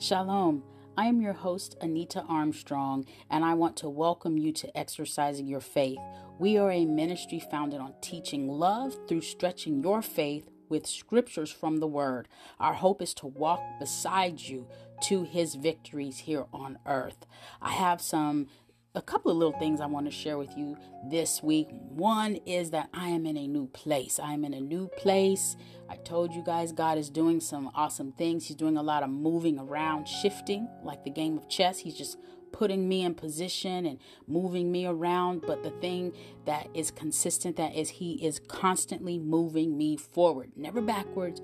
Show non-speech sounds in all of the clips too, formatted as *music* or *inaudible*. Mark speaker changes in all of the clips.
Speaker 1: Shalom. I am your host, Anita Armstrong, and I want to welcome you to Exercising Your Faith. We are a ministry founded on teaching love through stretching your faith with scriptures from the Word. Our hope is to walk beside you to His victories here on earth. I have some a couple of little things I want to share with you this week. One is that I am in a new place. I am in a new place. I told you guys God is doing some awesome things. He's doing a lot of moving around, shifting, like the game of chess. He's just putting me in position and moving me around. But the thing that is consistent that is he is constantly moving me forward, never backwards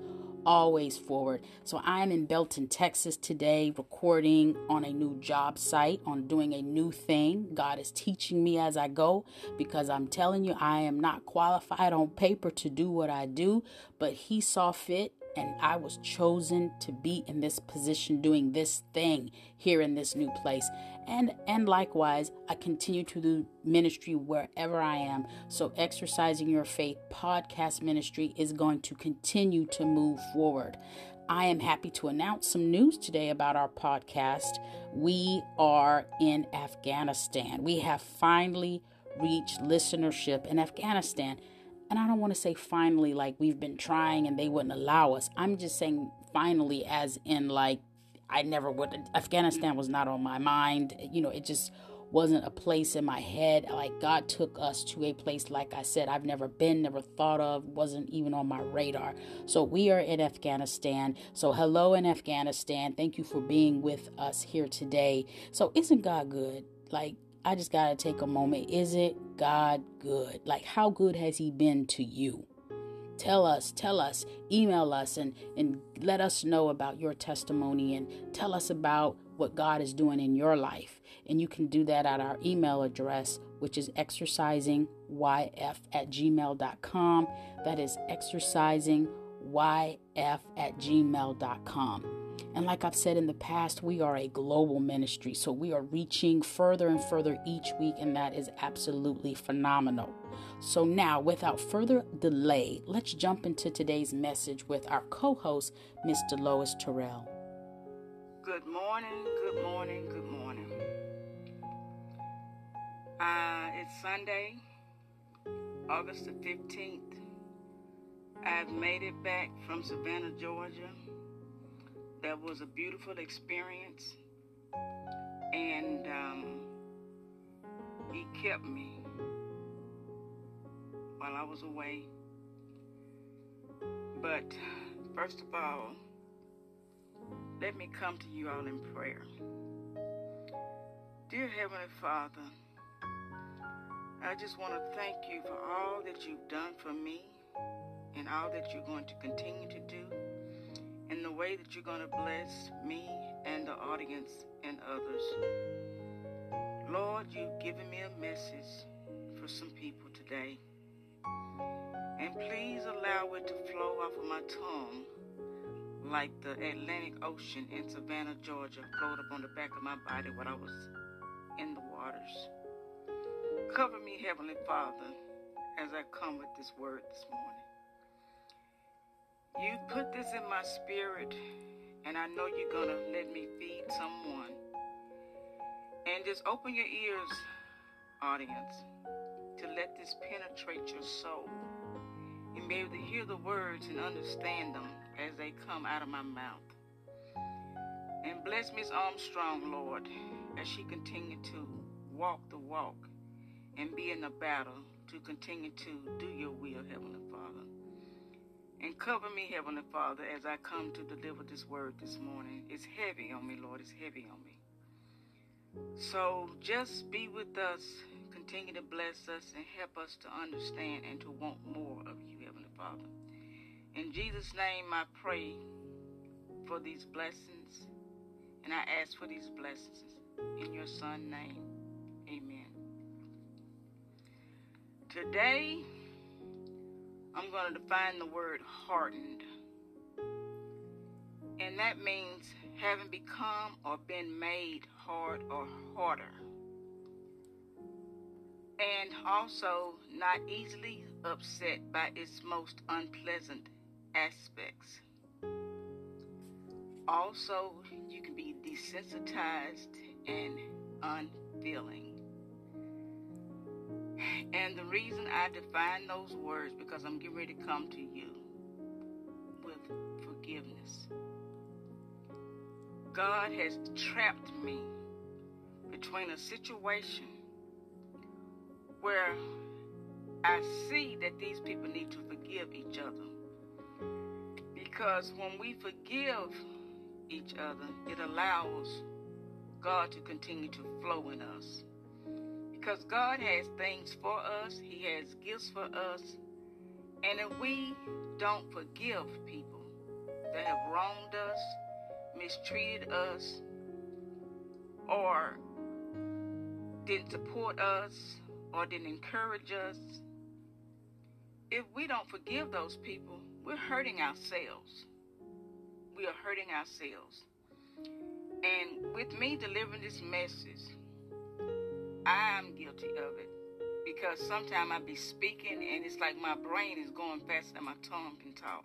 Speaker 1: always forward. So I'm in Belton, Texas today, recording on a new job site, on doing a new thing. God is teaching me as I go because I'm telling you, I am not qualified on paper to do what I do, but He saw fit and I was chosen to be in this position doing this thing here in this new place. And and likewise, I continue to do ministry wherever I am. So exercising your faith podcast ministry is going to continue to move forward. I am happy to announce some news today about our podcast. We are in Afghanistan. We have finally reached listenership in Afghanistan and I don't want to say finally like we've been trying and they wouldn't allow us. I'm just saying finally as in like I never would Afghanistan was not on my mind. You know, it just wasn't a place in my head. Like God took us to a place like I said I've never been, never thought of, wasn't even on my radar. So we are in Afghanistan. So hello in Afghanistan. Thank you for being with us here today. So isn't God good? Like I just got to take a moment. Is it God good? Like, how good has He been to you? Tell us, tell us, email us, and, and let us know about your testimony and tell us about what God is doing in your life. And you can do that at our email address, which is exercisingyf at gmail.com. That is exercisingyf at gmail.com. And like I've said in the past, we are a global ministry. So we are reaching further and further each week, and that is absolutely phenomenal. So now, without further delay, let's jump into today's message with our co host, Miss Deloise Terrell.
Speaker 2: Good morning, good morning, good morning. Uh, it's Sunday, August the 15th. I've made it back from Savannah, Georgia that was a beautiful experience. And um, he kept me while I was away. But first of all, let me come to you all in prayer. Dear Heavenly Father, I just want to thank you for all that you've done for me and all that you're going to continue to do in the way that you're going to bless me and the audience and others. Lord, you've given me a message for some people today. And please allow it to flow off of my tongue like the Atlantic Ocean in Savannah, Georgia, flowed up on the back of my body when I was in the waters. Cover me, Heavenly Father, as I come with this word this morning. You put this in my spirit, and I know you're going to let me feed someone. And just open your ears, audience, to let this penetrate your soul and be able to hear the words and understand them as they come out of my mouth. And bless Miss Armstrong, Lord, as she continue to walk the walk and be in the battle to continue to do your will, Heavenly. And cover me, Heavenly Father, as I come to deliver this word this morning. It's heavy on me, Lord. It's heavy on me. So just be with us, continue to bless us, and help us to understand and to want more of you, Heavenly Father. In Jesus' name, I pray for these blessings, and I ask for these blessings in your Son's name. Amen. Today, I'm going to define the word hardened. And that means having become or been made hard or harder. And also not easily upset by its most unpleasant aspects. also you can be desensitized and unfeeling. And the reason I define those words because I'm getting ready to come to you with forgiveness. God has trapped me between a situation where I see that these people need to forgive each other. Because when we forgive each other, it allows God to continue to flow in us. Because God has things for us, He has gifts for us. And if we don't forgive people that have wronged us, mistreated us, or didn't support us, or didn't encourage us, if we don't forgive those people, we're hurting ourselves. We are hurting ourselves. And with me delivering this message, I'm guilty of it. Because sometimes I be speaking and it's like my brain is going faster than my tongue can talk.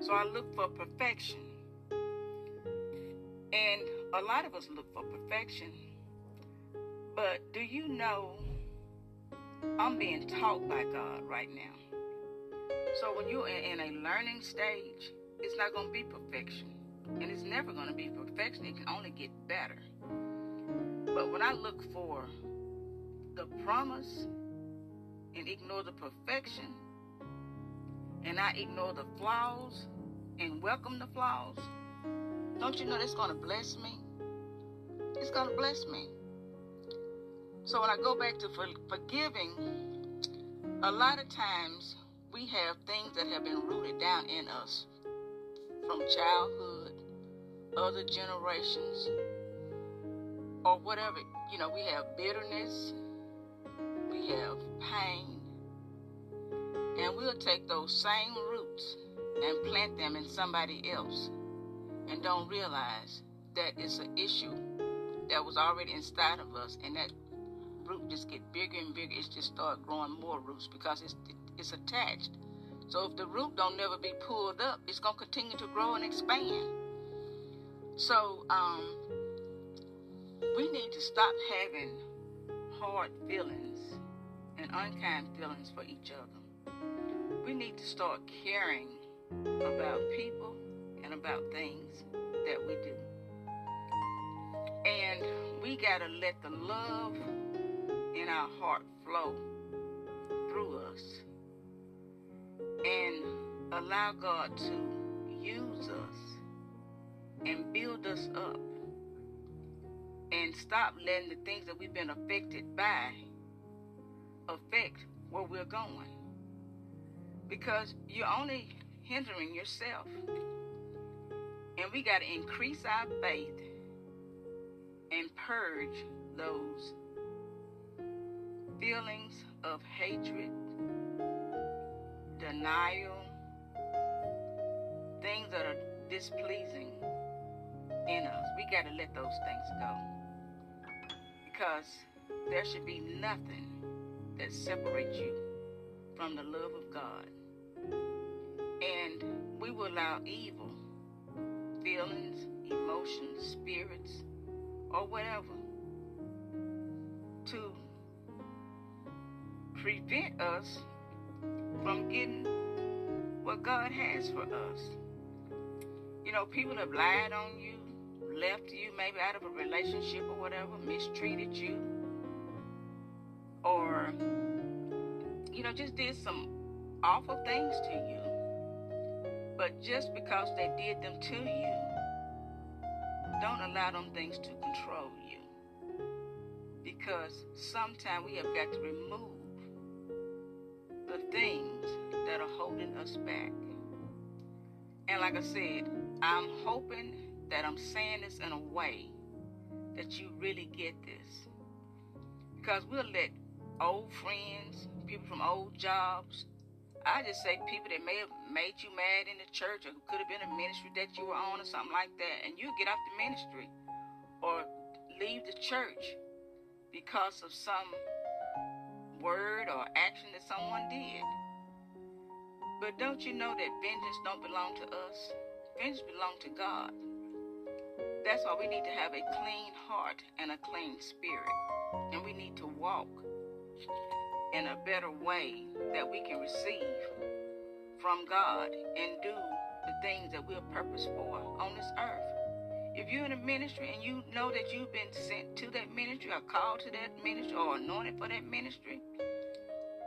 Speaker 2: So I look for perfection. And a lot of us look for perfection. But do you know I'm being taught by God right now? So when you're in a learning stage, it's not going to be perfection. And it's never going to be perfection. It can only get better. But when I look for the promise and ignore the perfection, and I ignore the flaws and welcome the flaws, don't you know that's going to bless me? It's going to bless me. So when I go back to for, forgiving, a lot of times we have things that have been rooted down in us from childhood, other generations, or whatever. You know, we have bitterness, we have pain, and we'll take those same roots and plant them in somebody else and don't realize that it's an issue that was already inside of us and that root just get bigger and bigger. It just start growing more roots because it's it's attached. So if the root don't never be pulled up, it's gonna continue to grow and expand. So um, we need to stop having hard feelings and unkind feelings for each other. We need to start caring about people and about things that we do. And we got to let the love in our heart flow through us and allow God to use us and build us up and stop letting the things that we've been affected by affect where we're going. Because you're only hindering yourself. And we got to increase our faith and purge those feelings of hatred, denial, things that are displeasing in us. We got to let those things go. Because there should be nothing that separates you from the love of God. And we will allow evil, feelings, emotions, spirits, or whatever to prevent us from getting what God has for us. You know, people have lied on you, left you maybe out of a relationship or whatever, mistreated you, or, you know, just did some awful things to you. But just because they did them to you, don't allow them things to control you. Because sometimes we have got to remove the things that are holding us back. And like I said, I'm hoping that I'm saying this in a way that you really get this. Because we'll let old friends, people from old jobs, I just say people that may have made you mad in the church or could have been a ministry that you were on or something like that, and you get off the ministry or leave the church because of some word or action that someone did. But don't you know that vengeance don't belong to us? Vengeance belongs to God. That's why we need to have a clean heart and a clean spirit. And we need to walk in a better way that we can receive from God and do the things that we're purposed for on this earth. If you're in a ministry and you know that you've been sent to that ministry or called to that ministry or anointed for that ministry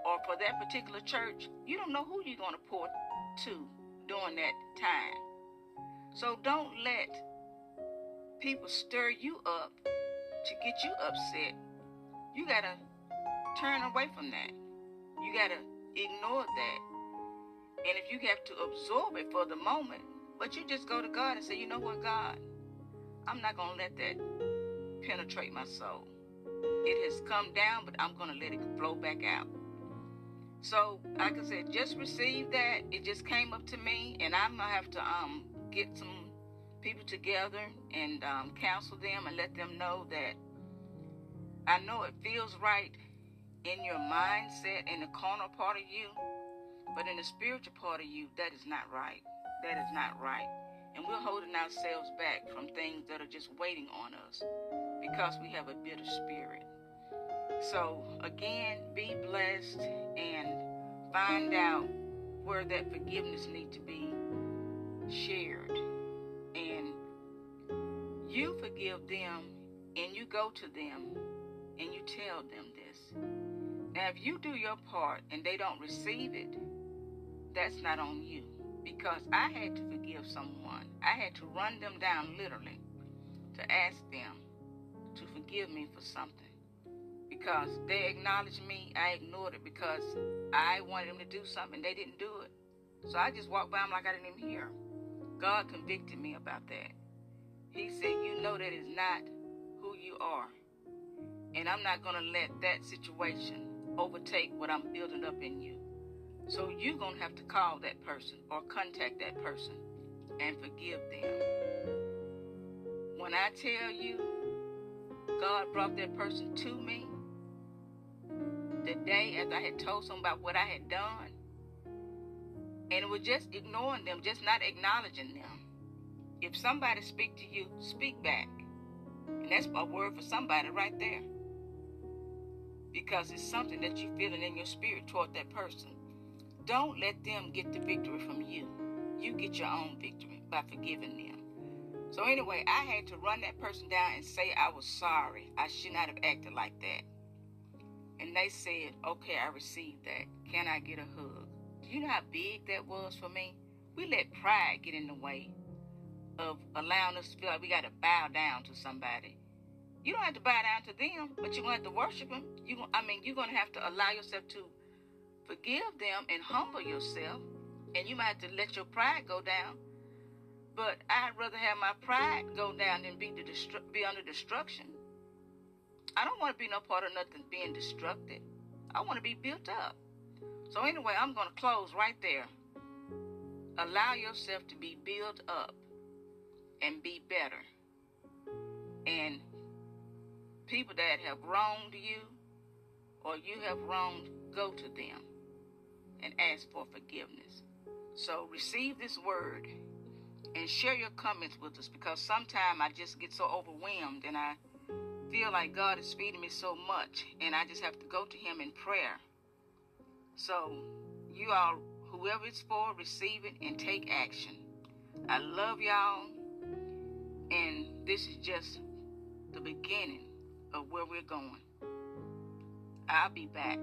Speaker 2: or for that particular church, you don't know who you're going to pour to during that time. So don't let people stir you up to get you upset. You got to turn away from that. You got to ignore that. And if you have to absorb it for the moment, but you just go to God and say, you know what, God, I'm not going to let that penetrate my soul. It has come down, but I'm going to let it flow back out. So, like I said, just receive that. It just came up to me, and I'm going to have to um, get some people together and um, counsel them and let them know that I know it feels right in your mindset in the carnal part of you, but in the spiritual part of you, that is not right. That is not right. And we're holding ourselves back from things that are just waiting on us because we have a bitter spirit. So, again, be blessed and find out where that forgiveness needs to be shared. You forgive them and you go to them and you tell them this. Now, if you do your part and they don't receive it, that's not on you. Because I had to forgive someone. I had to run them down literally to ask them to forgive me for something. Because they acknowledged me, I ignored it because I wanted them to do something, they didn't do it. So I just walked by them like I didn't even hear. God convicted me about that. He said, You know that is not who you are. And I'm not going to let that situation overtake what I'm building up in you. So you're going to have to call that person or contact that person and forgive them. When I tell you, God brought that person to me the day after I had told them about what I had done. And it was just ignoring them, just not acknowledging them. If somebody speak to you, speak back. And that's a word for somebody right there because it's something that you're feeling in your spirit toward that person. Don't let them get the victory from you. You get your own victory by forgiving them. So, anyway, I had to run that person down and say I was sorry. I should not have acted like that. And they said, okay, I received that. Can I get a hug? Do you know how big that was for me? We let pride get in the way of allowing us to feel like we got to bow down to somebody. You don't have to bow down to them, but you're going to have to worship them. You, I mean, you're going to have to allow yourself to forgive them and humble yourself. And you might have to let your pride go down. But I'd rather have my pride go down than be, to destru- be under destruction. I don't want to be no part of nothing being destructed. I want to be built up. So, anyway, I'm going to close right there. Allow yourself to be built up and be better. And people that have wronged you or you have wronged, go to them and ask for forgiveness. So receive this word and share your comments with us because sometimes I just get so overwhelmed and I feel like God is feeding me so much and I just have to go to Him in prayer. So, you all, whoever it's for, receive it and take action. I love y'all, and this is just the beginning of where we're going. I'll be back.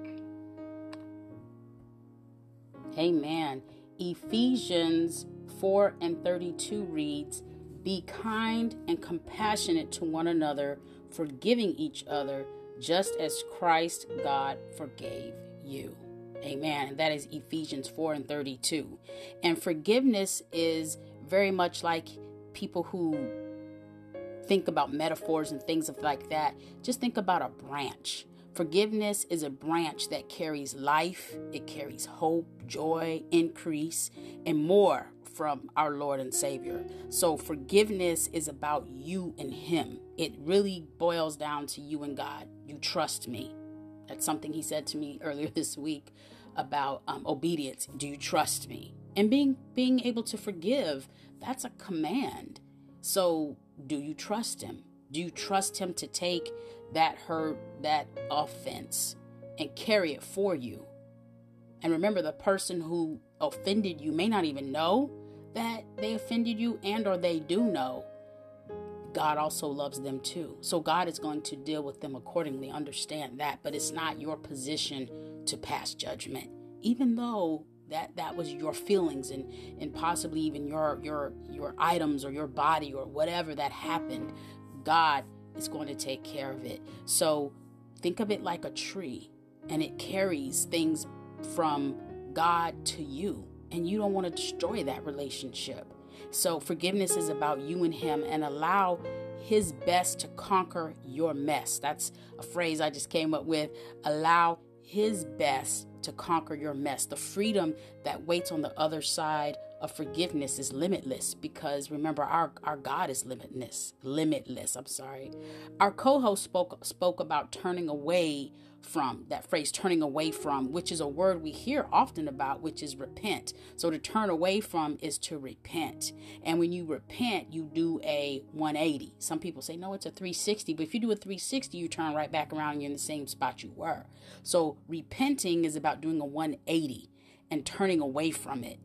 Speaker 1: Amen. Ephesians 4 and 32 reads, Be kind and compassionate to one another, forgiving each other, just as Christ God forgave you. Amen. And that is Ephesians 4 and 32. And forgiveness is very much like people who think about metaphors and things like that, just think about a branch. Forgiveness is a branch that carries life, it carries hope, joy, increase, and more from our Lord and Savior. So, forgiveness is about you and Him. It really boils down to you and God. You trust me. That's something He said to me *laughs* earlier this week about um, obedience. Do you trust me? And being being able to forgive, that's a command. So do you trust him? Do you trust him to take that hurt, that offense, and carry it for you? And remember, the person who offended you may not even know that they offended you, and or they do know. God also loves them too. So God is going to deal with them accordingly. Understand that, but it's not your position to pass judgment, even though that that was your feelings and and possibly even your your your items or your body or whatever that happened. God is going to take care of it. So think of it like a tree, and it carries things from God to you, and you don't want to destroy that relationship. So, forgiveness is about you and Him and allow His best to conquer your mess. That's a phrase I just came up with. Allow His best to conquer your mess. The freedom that waits on the other side of forgiveness is limitless because remember our, our God is limitless. Limitless, I'm sorry. Our co-host spoke spoke about turning away from that phrase turning away from which is a word we hear often about which is repent. So to turn away from is to repent. And when you repent you do a 180 some people say no it's a 360 but if you do a 360 you turn right back around and you're in the same spot you were. So repenting is about doing a 180 and turning away from it.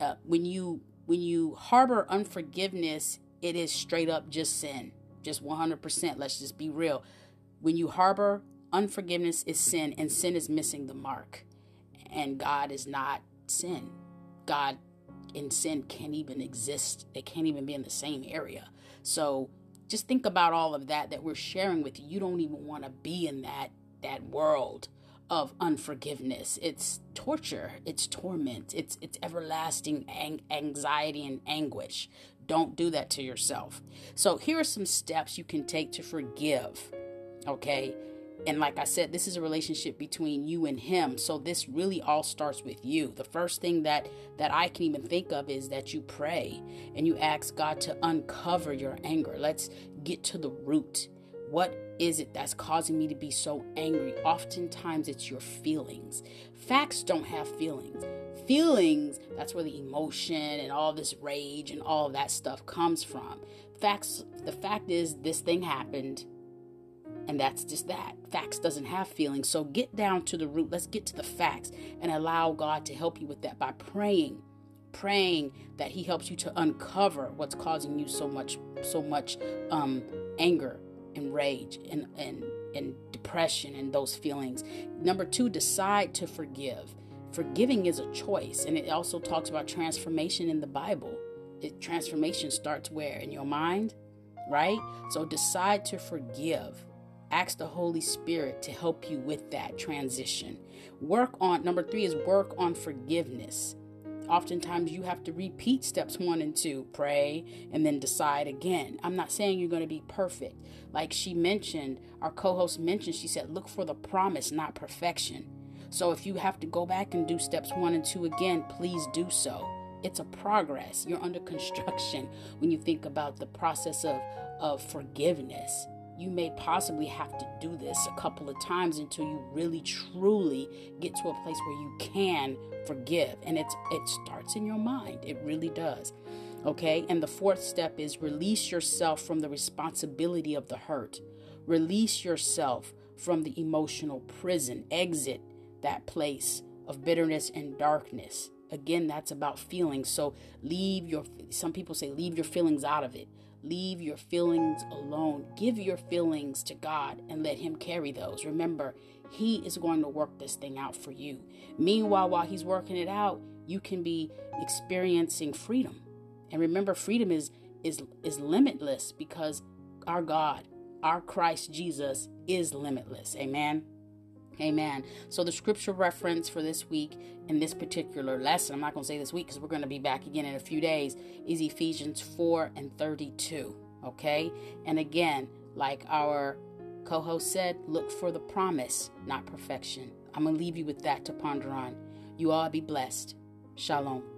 Speaker 1: Uh, when you when you harbor unforgiveness it is straight up just sin. Just 100% let's just be real. When you harbor unforgiveness is sin, and sin is missing the mark. And God is not sin. God and sin can't even exist, they can't even be in the same area. So just think about all of that that we're sharing with you. You don't even want to be in that that world of unforgiveness. It's torture, it's torment, it's it's everlasting ang- anxiety and anguish. Don't do that to yourself. So here are some steps you can take to forgive. Okay? And like I said, this is a relationship between you and him. So this really all starts with you. The first thing that that I can even think of is that you pray and you ask God to uncover your anger. Let's get to the root. What is it that's causing me to be so angry? Oftentimes it's your feelings. Facts don't have feelings. Feelings, that's where the emotion and all this rage and all that stuff comes from. Facts, the fact is this thing happened and that's just that. Facts doesn't have feelings. So get down to the root. Let's get to the facts and allow God to help you with that by praying. Praying that He helps you to uncover what's causing you so much, so much um, anger and rage and, and and depression and those feelings. Number two, decide to forgive. Forgiving is a choice, and it also talks about transformation in the Bible. It, transformation starts where? In your mind, right? So decide to forgive. Ask the Holy Spirit to help you with that transition. Work on, number three is work on forgiveness. Oftentimes, you have to repeat steps one and two, pray, and then decide again. I'm not saying you're going to be perfect. Like she mentioned, our co host mentioned, she said, look for the promise, not perfection. So if you have to go back and do steps one and two again, please do so. It's a progress. You're under *laughs* construction when you think about the process of, of forgiveness you may possibly have to do this a couple of times until you really truly get to a place where you can forgive. And it's it starts in your mind. It really does. Okay? And the fourth step is release yourself from the responsibility of the hurt. Release yourself from the emotional prison. Exit that place of bitterness and darkness. Again that's about feelings. So leave your some people say leave your feelings out of it Leave your feelings alone. Give your feelings to God and let Him carry those. Remember, He is going to work this thing out for you. Meanwhile, while He's working it out, you can be experiencing freedom. And remember, freedom is is is limitless because our God, our Christ Jesus, is limitless. Amen. Amen. So the scripture reference for this week in this particular lesson, I'm not going to say this week because we're going to be back again in a few days, is Ephesians 4 and 32. Okay? And again, like our co host said, look for the promise, not perfection. I'm going to leave you with that to ponder on. You all be blessed. Shalom.